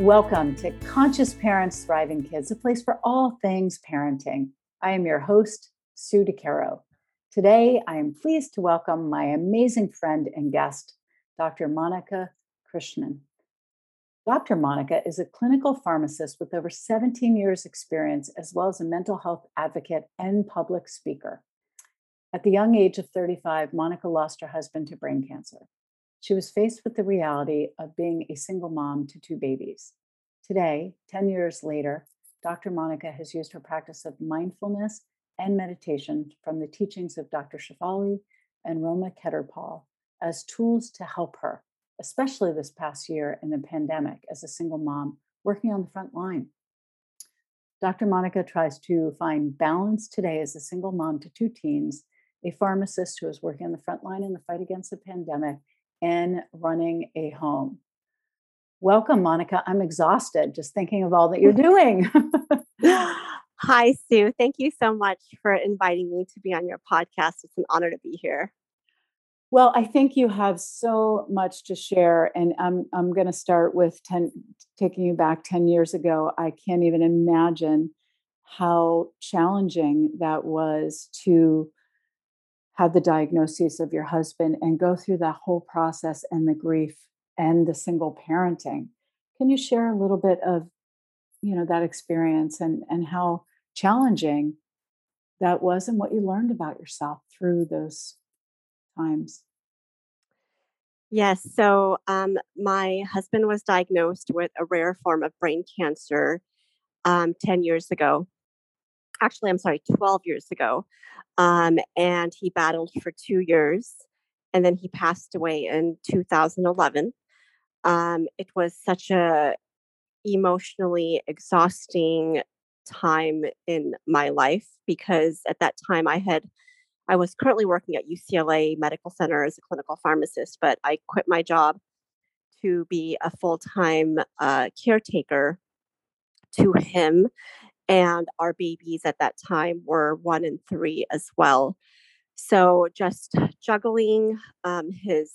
Welcome to Conscious Parents Thriving Kids, a place for all things parenting. I am your host, Sue DeCaro. Today, I am pleased to welcome my amazing friend and guest, Dr. Monica Krishnan. Dr. Monica is a clinical pharmacist with over 17 years' experience, as well as a mental health advocate and public speaker. At the young age of 35, Monica lost her husband to brain cancer. She was faced with the reality of being a single mom to two babies. Today, 10 years later, Dr. Monica has used her practice of mindfulness and meditation from the teachings of Dr. Shefali and Roma Khetarpal as tools to help her, especially this past year in the pandemic as a single mom working on the front line. Dr. Monica tries to find balance today as a single mom to two teens, a pharmacist who is working on the front line in the fight against the pandemic, and running a home. Welcome, Monica. I'm exhausted just thinking of all that you're doing. Hi, Sue. Thank you so much for inviting me to be on your podcast. It's an honor to be here. Well, I think you have so much to share, and I'm I'm going to start with ten, taking you back ten years ago. I can't even imagine how challenging that was to have the diagnosis of your husband and go through that whole process and the grief and the single parenting. Can you share a little bit of, you know, that experience and and how challenging that was and what you learned about yourself through those times? Yes. So, um, my husband was diagnosed with a rare form of brain cancer um, 10 years ago. Actually, I'm sorry, 12 years ago. Um, and he battled for two years and then he passed away in 2011 um, it was such a emotionally exhausting time in my life because at that time i had i was currently working at ucla medical center as a clinical pharmacist but i quit my job to be a full-time uh, caretaker to him and our babies at that time were one and three as well. So just juggling um, his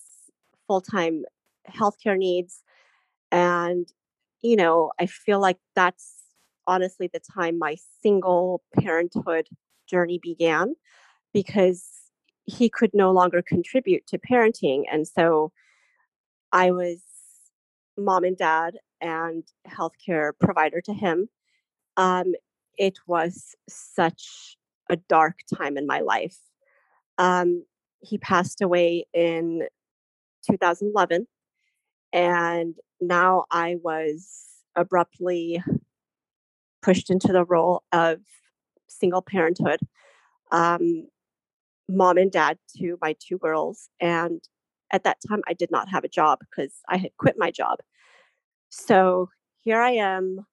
full time healthcare needs. And, you know, I feel like that's honestly the time my single parenthood journey began because he could no longer contribute to parenting. And so I was mom and dad and healthcare provider to him. Um, it was such a dark time in my life. Um, he passed away in 2011, and now I was abruptly pushed into the role of single parenthood, um, mom and dad to my two girls. And at that time, I did not have a job because I had quit my job. So here I am,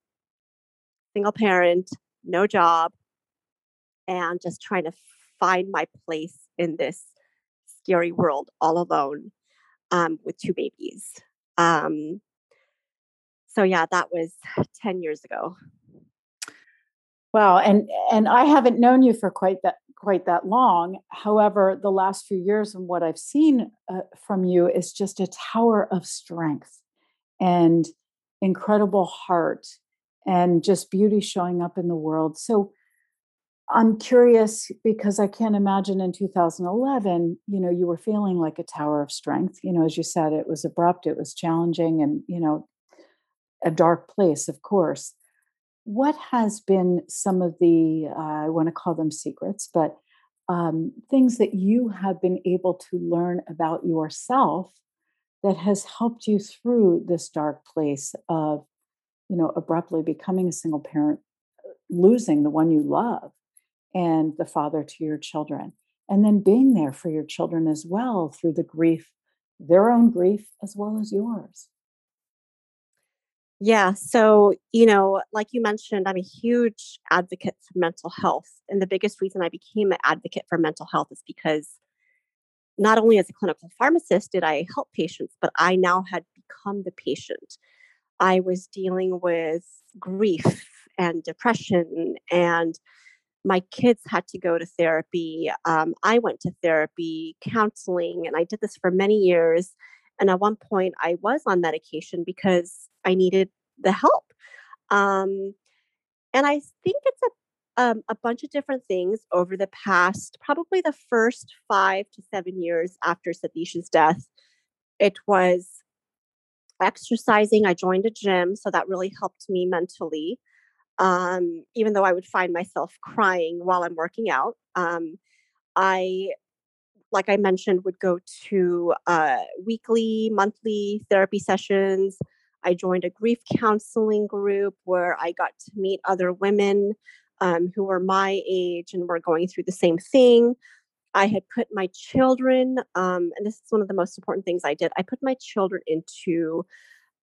single parent, no job, and just trying to find my place in this scary world all alone um, with two babies. Um, so yeah, that was 10 years ago. Wow, and and I haven't known you for quite that quite that long. However, the last few years and what I've seen uh, from you is just a tower of strength and incredible heart and just beauty showing up in the world. So I'm curious because I can't imagine in 2011, you know, you were feeling like a tower of strength. You know, as you said, it was abrupt, it was challenging, and, you know, a dark place, of course. What has been some of the, uh, I want to call them secrets, but um, things that you have been able to learn about yourself that has helped you through this dark place of you know, abruptly becoming a single parent, uh, losing the one you love and the father to your children, and then being there for your children as well through the grief, their own grief as well as yours. Yeah. So, you know, like you mentioned, I'm a huge advocate for mental health. And the biggest reason I became an advocate for mental health is because not only as a clinical pharmacist did I help patients, but I now had become the patient. I was dealing with grief and depression, and my kids had to go to therapy. Um, I went to therapy, counseling, and I did this for many years. And at one point, I was on medication because I needed the help. Um, and I think it's a um, a bunch of different things over the past, probably the first five to seven years after Satish's death. It was exercising. I joined a gym, so that really helped me mentally. Um, even though I would find myself crying while I'm working out, um, I like I mentioned, would go to uh, weekly, monthly therapy sessions. I joined a grief counseling group where I got to meet other women um, who were my age and were going through the same thing. I had put my children, um, and this is one of the most important things I did, I put my children into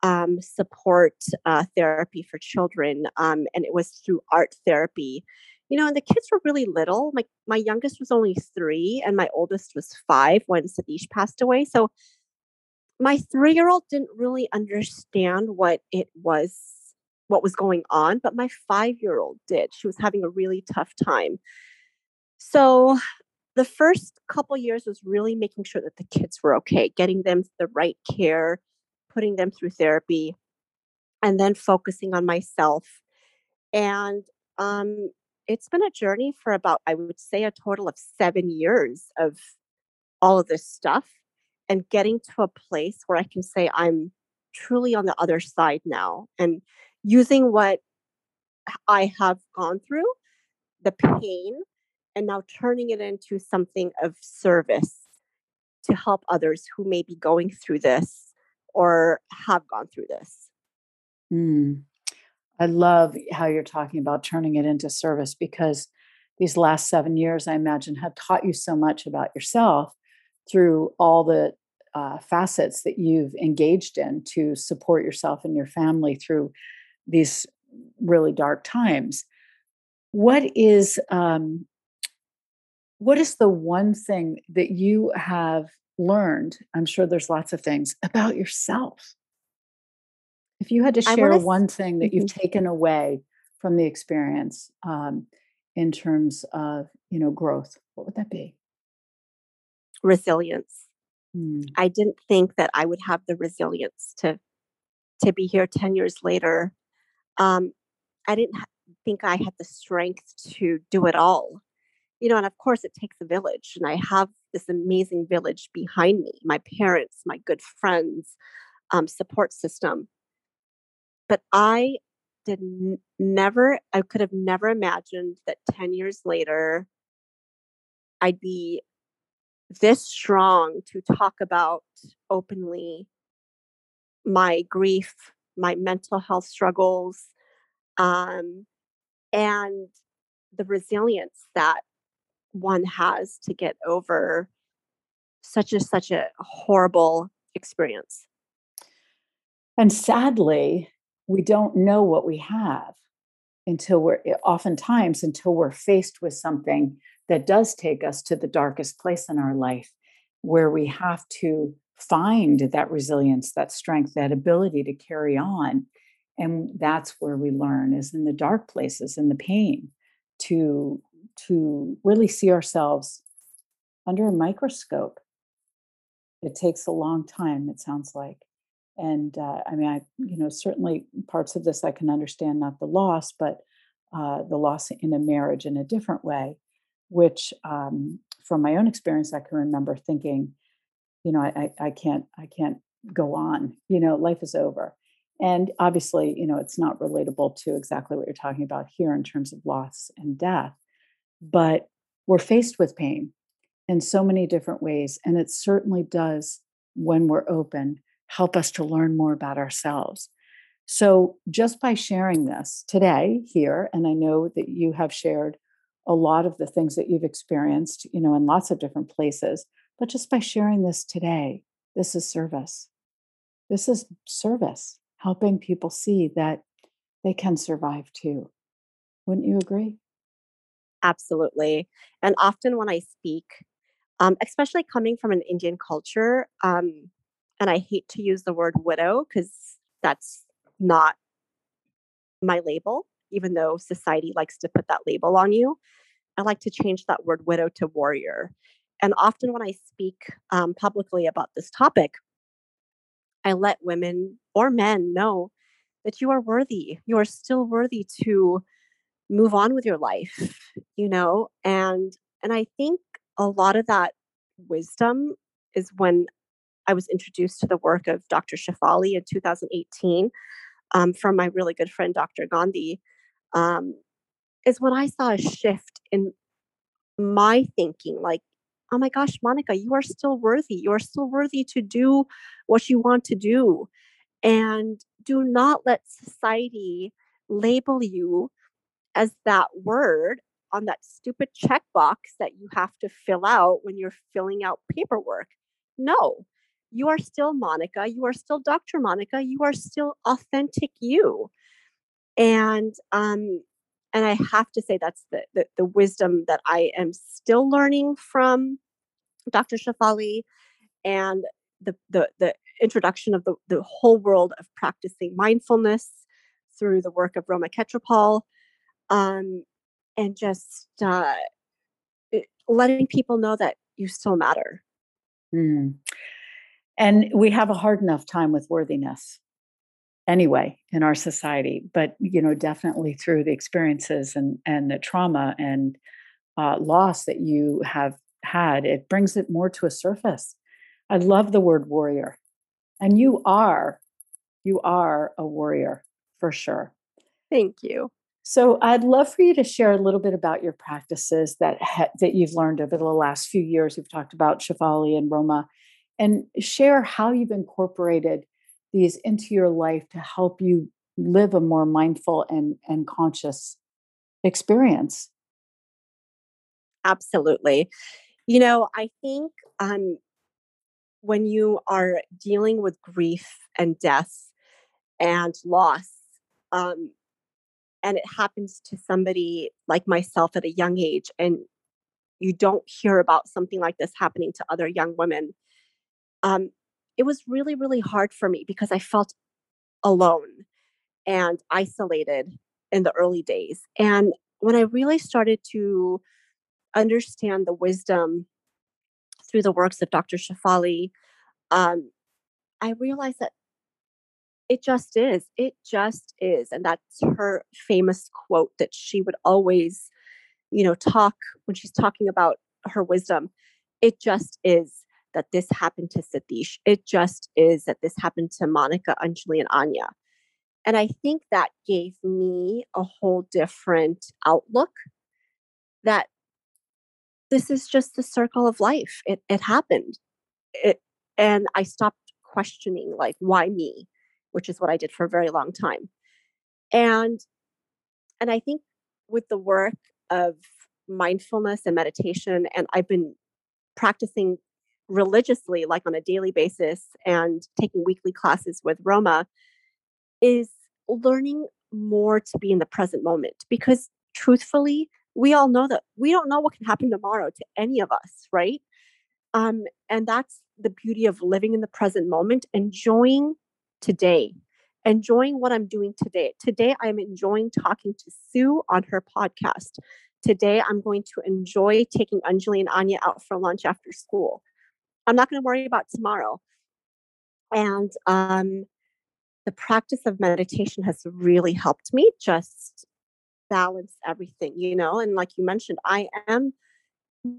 um, support uh, therapy for children, um, and it was through art therapy you know, and the kids were really little. My my youngest was only three, and my oldest was five when Satish passed away. So my three year old didn't really understand what it was, what was going on, but my five year old did. She was having a really tough time. So the first couple years was really making sure that the kids were okay, getting them the right care, putting them through therapy, and then focusing on myself. And um, it's been a journey for about, I would say, a total of seven years of all of this stuff and getting to a place where I can say I'm truly on the other side now and using what I have gone through, the pain, and now turning it into something of service to help others who may be going through this or have gone through this. Mm. I love how you're talking about turning it into service because these last seven years, I imagine, have taught you so much about yourself through all the uh, facets that you've engaged in to support yourself and your family through these really dark times. What is um, what is the one thing that you have learned? I'm sure there's lots of things about yourself if you had to share one thing that mm-hmm. you've taken away from the experience um, in terms of you know growth, what would that be? Resilience. Hmm. I didn't think that I would have the resilience to to be here ten years later. Um, I didn't ha- think I had the strength to do it all. You know, and of course, it takes a village, and I have this amazing village behind me: my parents, my good friends, um, support system. But I did n- never, I could have never imagined that 10 years later, I'd be this strong to talk about openly my grief, my mental health struggles, um, and the resilience that one has to get over such a such a horrible experience. And sadly, we don't know what we have until we're eh, oftentimes until we're faced with something that does take us to the darkest place in our life where we have to find that resilience that strength that ability to carry on and that's where we learn is in the dark places in the pain to to really see ourselves under a microscope it takes a long time it sounds like and uh, I mean, I you know certainly parts of this I can understand, not the loss, but uh, the loss in a marriage in a different way, which um, from my own experience, I can remember thinking, you know, I, I can't I can't go on. You know, life is over. And obviously, you know, it's not relatable to exactly what you're talking about here in terms of loss and death, but we're faced with pain in so many different ways. And it certainly does, when we're open, help us to learn more about ourselves. So, just by sharing this today here, and I know that you have shared a lot of the things that you've experienced, you know, in lots of different places, but just by sharing this today, this is service. This is service helping people see that they can survive too. Wouldn't you agree? Absolutely. And often when I speak, um, especially coming from an Indian culture, um, and I hate to use the word widow because that's not my label, even though society likes to put that label on you. I like to change that word widow to warrior. And often when I speak um, publicly about this topic, I let women or men know that you are worthy. You are still worthy to move on with your life, you know? And and I think a lot of that wisdom is when I was introduced to the work of Dr. Shefali in 2018 um, from my really good friend, Dr. Gandhi, um, is when I saw a shift in my thinking like, oh my gosh, Monica, you are still worthy. You are still worthy to do what you want to do. And do not let society label you as that word on that stupid checkbox that you have to fill out when you're filling out paperwork. No, you are still Monica. You are still Dr. Monica. You are still authentic you. And um, and I have to say that's the, the, the wisdom that I am still learning from Dr. Shefali and the the the introduction of the, the whole world of practicing mindfulness through the work of Roma Khetarpal, um, and just uh, letting people know that you still matter. Mm. And we have a hard enough time with worthiness anyway in our society but you know definitely through the experiences and and the trauma and uh, loss that you have had it brings it more to a surface i love the word warrior and you are you are a warrior for sure thank you so i'd love for you to share a little bit about your practices that ha- that you've learned over the last few years you've talked about shefali and roma and share how you've incorporated these into your life to help you live a more mindful and, and conscious experience. Absolutely. You know, I think um, when you are dealing with grief and death and loss, um, and it happens to somebody like myself at a young age, and you don't hear about something like this happening to other young women, um, it was really, really hard for me because I felt alone and isolated in the early days. And when I really started to understand the wisdom through the works of Dr. shefali um, I realized that it just is. It just is. And that's her famous quote that she would always, you know, talk when she's talking about her wisdom. It just is that this happened to Satish. It just is that this happened to Monica, Anjali, and Anya. And I think that gave me a whole different outlook that this is just the circle of life. It, it happened. It, and I stopped questioning, like, why me? Which is what I did for a very long time. And and I think with the work of mindfulness and meditation, and I've been practicing religiously, like on a daily basis, and taking weekly classes with Roma, is learning more to be in the present moment. Because truthfully, we all know that we don't know what can happen tomorrow to any of us, right? Um, and that's the beauty of living in the present moment, enjoying today, enjoying what I'm doing today. Today, I'm enjoying talking to Sue on her podcast. Today, I'm going to enjoy taking Anjali and Anya out for lunch after school. I'm not going to worry about tomorrow. And um, the practice of meditation has really helped me just balance everything, you know. And like you mentioned, I am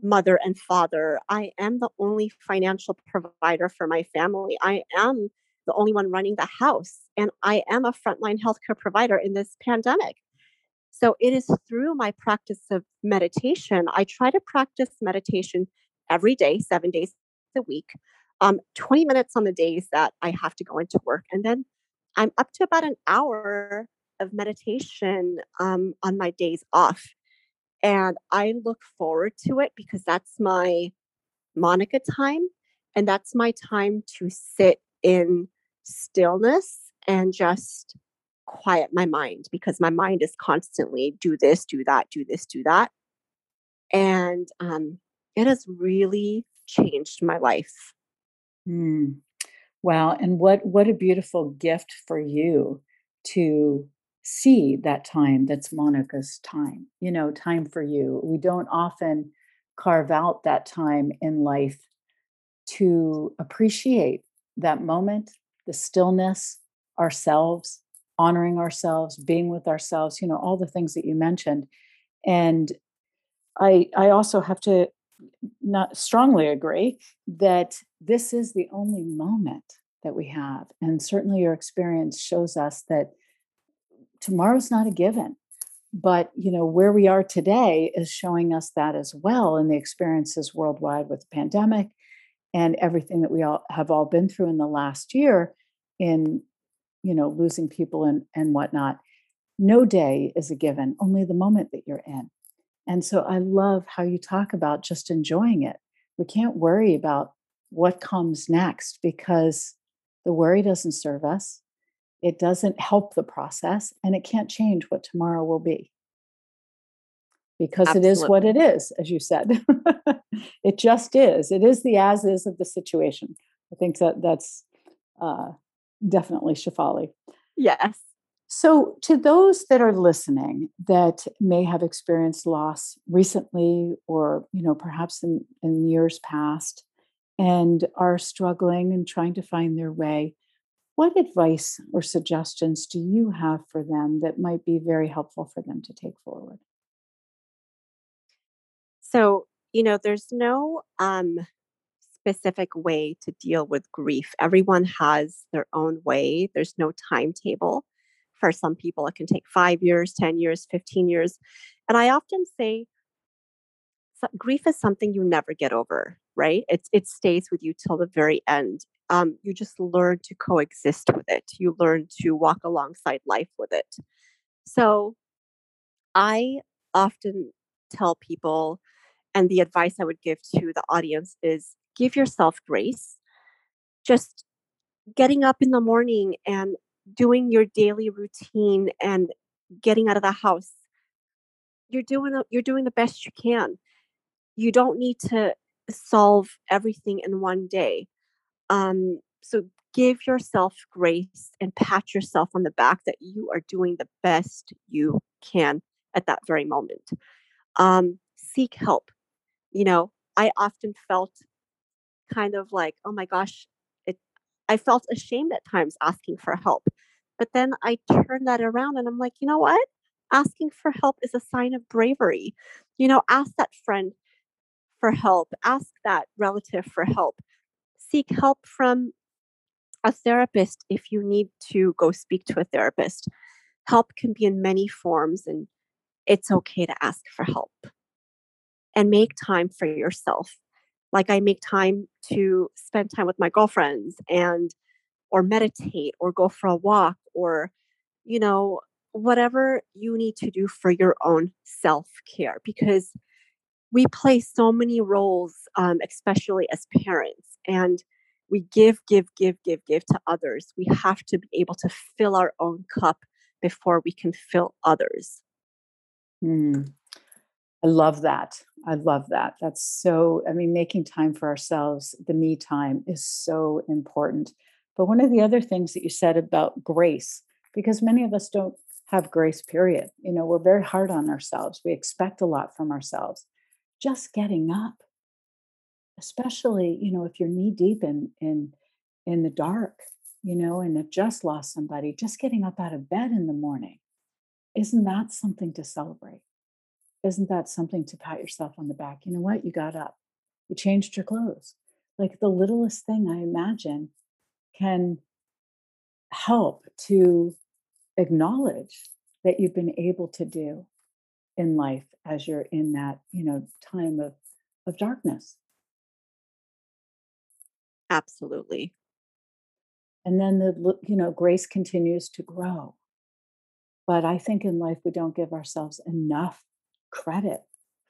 mother and father. I am the only financial provider for my family. I am the only one running the house. And I am a frontline healthcare provider in this pandemic. So it is through my practice of meditation. I try to practice meditation every day, seven days a week, um, 20 minutes on the days that I have to go into work. And then I'm up to about an hour of meditation um, on my days off. And I look forward to it because that's my Monica time. And that's my time to sit in stillness and just quiet my mind because my mind is constantly do this, do that, do this, do that. And um, it has really changed my life. Mm. Wow. And what what a beautiful gift for you to see that time that's Monica's time, you know, time for you. We don't often carve out that time in life to appreciate that moment, the stillness, ourselves, honoring ourselves, being with ourselves, you know, all the things that you mentioned. And I I also have to not strongly agree that this is the only moment that we have. And certainly your experience shows us that tomorrow's not a given. But you know, where we are today is showing us that as well in the experiences worldwide with the pandemic and everything that we all have all been through in the last year in you know losing people and and whatnot no day is a given only the moment that you're in. And so i love how you talk about just enjoying it. We can't worry about what comes next because the worry doesn't serve us. It doesn't help the process and it can't change what tomorrow will be because Absolutely. it is what it is, as you said. it just is. It is the as is of the situation. I think that that's uh, definitely Shefali. Yes. So, to those that are listening that may have experienced loss recently or, you know, perhaps in, in years past and are struggling and trying to find their way, what advice or suggestions do you have for them that might be very helpful for them to take forward? So, you know, there's no um, specific way to deal with grief. Everyone has their own way, there's no timetable. For some people, it can take five years, 10 years, 15 years. And I often say, so grief is something you never get over, right? It's it stays with you till the very end. Um, you just learn to coexist with it. You learn to walk alongside life with it. So, I often tell people and the advice I would give to the audience is give yourself grace. Just getting up in the morning and doing your daily routine and getting out of the house. You're doing you're doing the best you can. You don't need to solve everything in one day. Um, so give yourself grace and pat yourself on the back that you are doing the best you can at that very moment. Um, seek help you know, I often felt kind of like, oh my gosh, it I felt ashamed at times asking for help. But then I turned that around and I'm like, you know what? Asking for help is a sign of bravery. You know, ask that friend for help, ask that relative for help. Seek help from a therapist if you need to go speak to a therapist. Help can be in many forms and it's okay to ask for help and make time for yourself. Like I make time to spend time with my girlfriends and or meditate or go for a walk or you know whatever you need to do for your own self-care because we play so many roles um, especially as parents and we give give give give give to others we have to be able to fill our own cup before we can fill others mm. I love that. I love that. That's so, I mean, making time for ourselves, the me time is so important. But one of the other things that you said about grace, because many of us don't have grace, period. You know, we're very hard on ourselves. We expect a lot from ourselves. Just getting up, especially, you know, if you're knee deep in in in the dark, you know, and have just lost somebody, just getting up out of bed in the morning, isn't that something to celebrate? Isn't that something to pat yourself on the back? You know what? You got up, you changed your clothes. Like the littlest thing I imagine can help to acknowledge that you've been able to do in life as you're in that, you know, time of, of darkness. Absolutely. And then the, you know, grace continues to grow. But I think in life, we don't give ourselves enough credit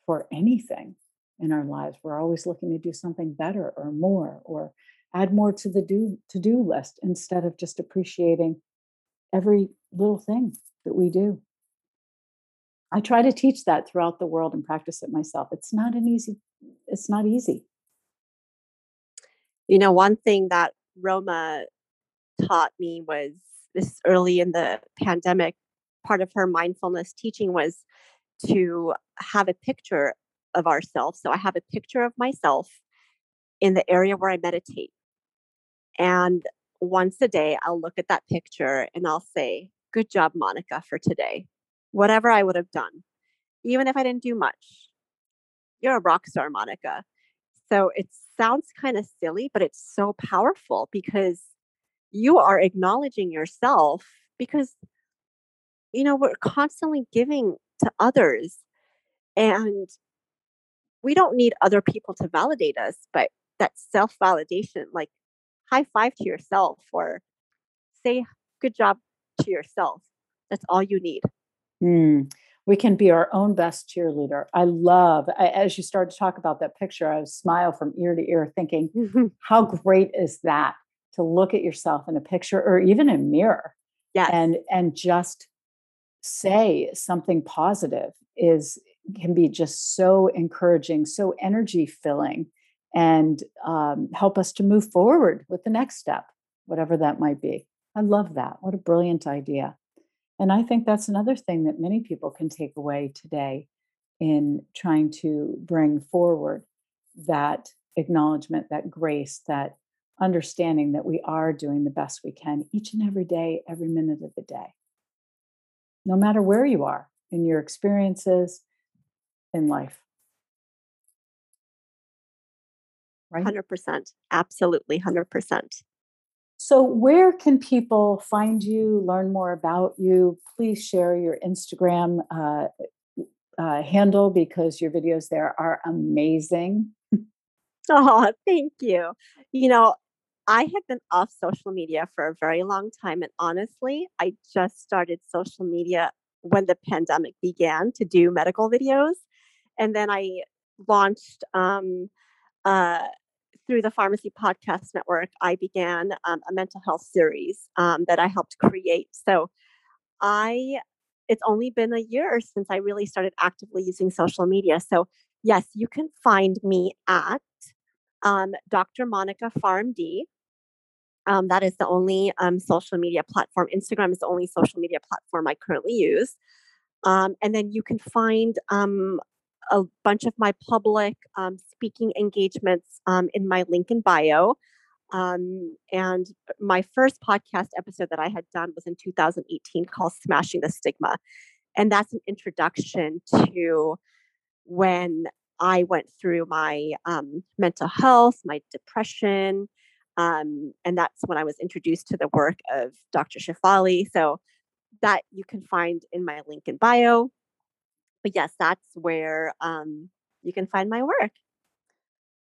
for anything in our lives. We're always looking to do something better or more or add more to the do to do list instead of just appreciating every little thing that we do. I try to teach that throughout the world and practice it myself. It's not an easy, it's not easy. You know, one thing that Roma taught me was this early in the pandemic, part of her mindfulness teaching was to have a picture of ourselves. So I have a picture of myself in the area where I meditate. And once a day, I'll look at that picture and I'll say, Good job, Monica, for today. Whatever I would have done, even if I didn't do much. You're a rock star, Monica. So it sounds kind of silly, but it's so powerful because you are acknowledging yourself because, you know, we're constantly giving to others and we don't need other people to validate us, but that self validation, like high five to yourself or say good job to yourself. That's all you need. Mm, we can be our own best cheerleader. I love, I, as you started to talk about that picture, I smile from ear to ear thinking, mm-hmm. how great is that to look at yourself in a picture or even a mirror yes. and and just say something positive is can be just so encouraging so energy filling and um, help us to move forward with the next step, whatever that might be. I love that. What a brilliant idea. And I think that's another thing that many people can take away today in trying to bring forward that acknowledgement, that grace, that understanding that we are doing the best we can each and every day, every minute of the day. No matter where you are in your experiences in life. right? 100%. Absolutely 100%. So, where can people find you, learn more about you? Please share your Instagram uh, uh, handle because your videos there are amazing. oh, thank you. You know, I had been off social media for a very long time. And honestly, I just started social media when the pandemic began to do medical videos. And then I launched um, uh, through the Pharmacy Podcast Network, I began um, a mental health series um, that I helped create. So I, it's only been a year since I really started actively using social media. So yes, you can find me at um, Dr. Monica PharmD. Um, that is the only um, social media platform. Instagram is the only social media platform I currently use. Um, and then you can find um, a bunch of my public um, speaking engagements um, in my link in bio. And my first podcast episode that I had done was in 2018 called Smashing the Stigma. And that's an introduction to when I went through my mental health, my depression. Um, and that's when I was introduced to the work of Dr. Shefali. So that you can find in my link in bio but yes, that's where um, you can find my work.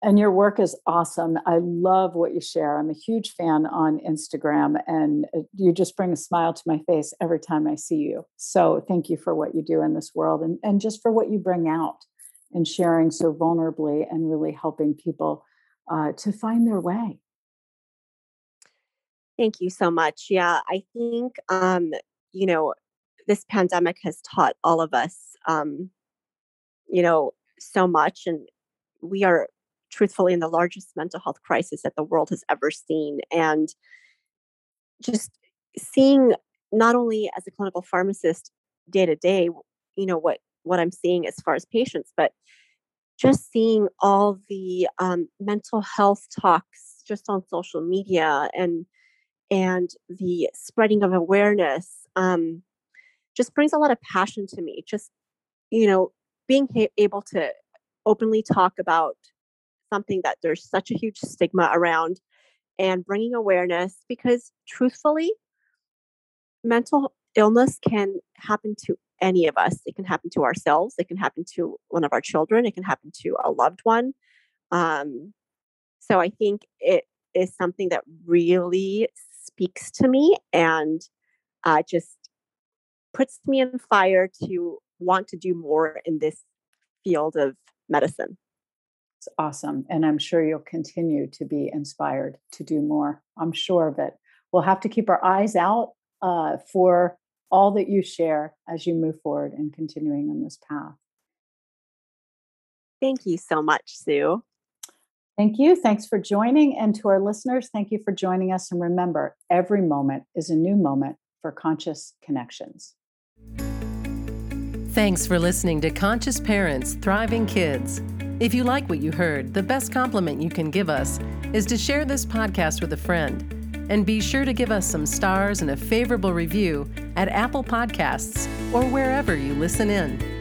And your work is awesome. I love what you share. I'm a huge fan on Instagram, and you just bring a smile to my face every time I see you. So, thank you for what you do in this world and, and just for what you bring out and sharing so vulnerably and really helping people uh, to find their way. Thank you so much. Yeah, I think, um, you know, this pandemic has taught all of us um, you know, so much. And we are truthfully in the largest mental health crisis that the world has ever seen. And just seeing not only as a clinical pharmacist day to day, you know, what what I'm seeing as far as patients, but just seeing all the um, mental health talks just on social media and and the spreading of awareness um, just brings a lot of passion to me. Just you know, being able to openly talk about something that there's such a huge stigma around and bringing awareness because truthfully, mental illness can happen to any of us. It can happen to ourselves, it can happen to one of our children, it can happen to a loved one. Um, so I think it is something that really speaks to me and uh, just puts me in fire to want to do more in this field of medicine. It's awesome. And I'm sure you'll continue to be inspired to do more. I'm sure of it. We'll have to keep our eyes out uh, for all that you share as you move forward and continuing on this path. Thank you so much, Sue. Thank you. Thanks for joining. And to our listeners, thank you for joining us. And remember, every moment is a new moment for conscious connections. Thanks for listening to Conscious Parents Thriving Kids. If you like what you heard, the best compliment you can give us is to share this podcast with a friend. And be sure to give us some stars and a favorable review at Apple Podcasts or wherever you listen in.